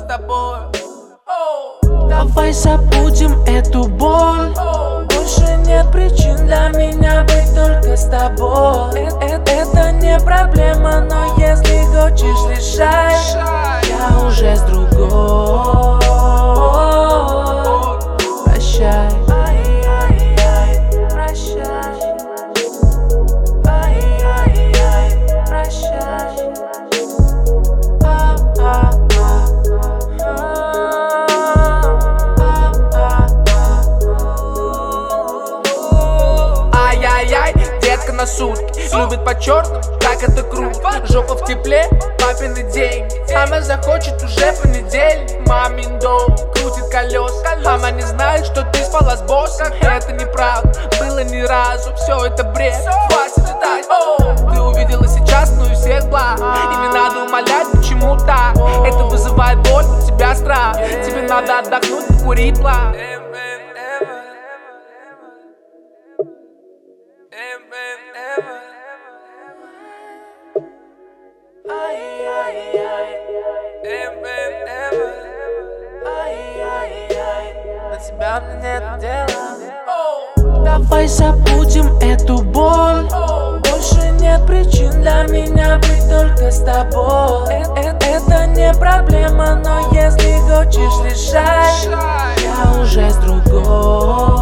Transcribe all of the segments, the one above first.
тобой Давай забудем эту боль. Больше нет причин для меня быть только с тобой Ай-яй-яй, детка на сутки. Любит по черным, так это круто. Жопа в тепле, папины деньги. Мама захочет уже понедельник. Мамин дом крутит колеса Мама не знает, что ты спала с боссом. Это неправда, было ни разу. Все это бред, хватит ждать Ты увидела сейчас, ну и всех благ. И не надо умолять, почему так. Это вызывает боль, у тебя страх. Тебе надо отдохнуть, покурить план тебя нет дела Давай забудем эту боль. Больше нет причин для меня быть только с тобой. Э -э Это не проблема, но если хочешь решай. Я уже с другой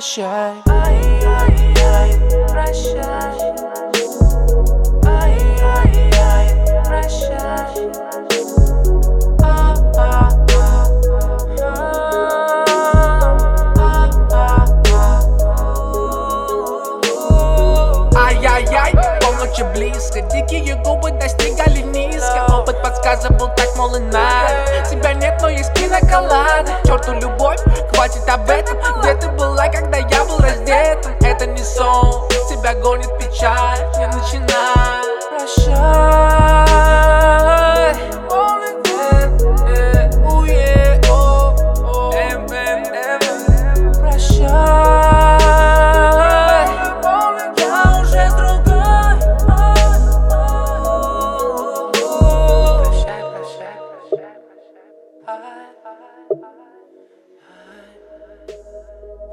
Прощай. Прощай. Прощай. Ай-яй-яй, полночи близко Дикие губы достигали низко. Опыт подсказывал так, мол, иначе Тебя нет, но есть пиноколада. Черту любовь, хватит об этом раздетым? Это не сон, тебя гонит печаль Не начинай Прощай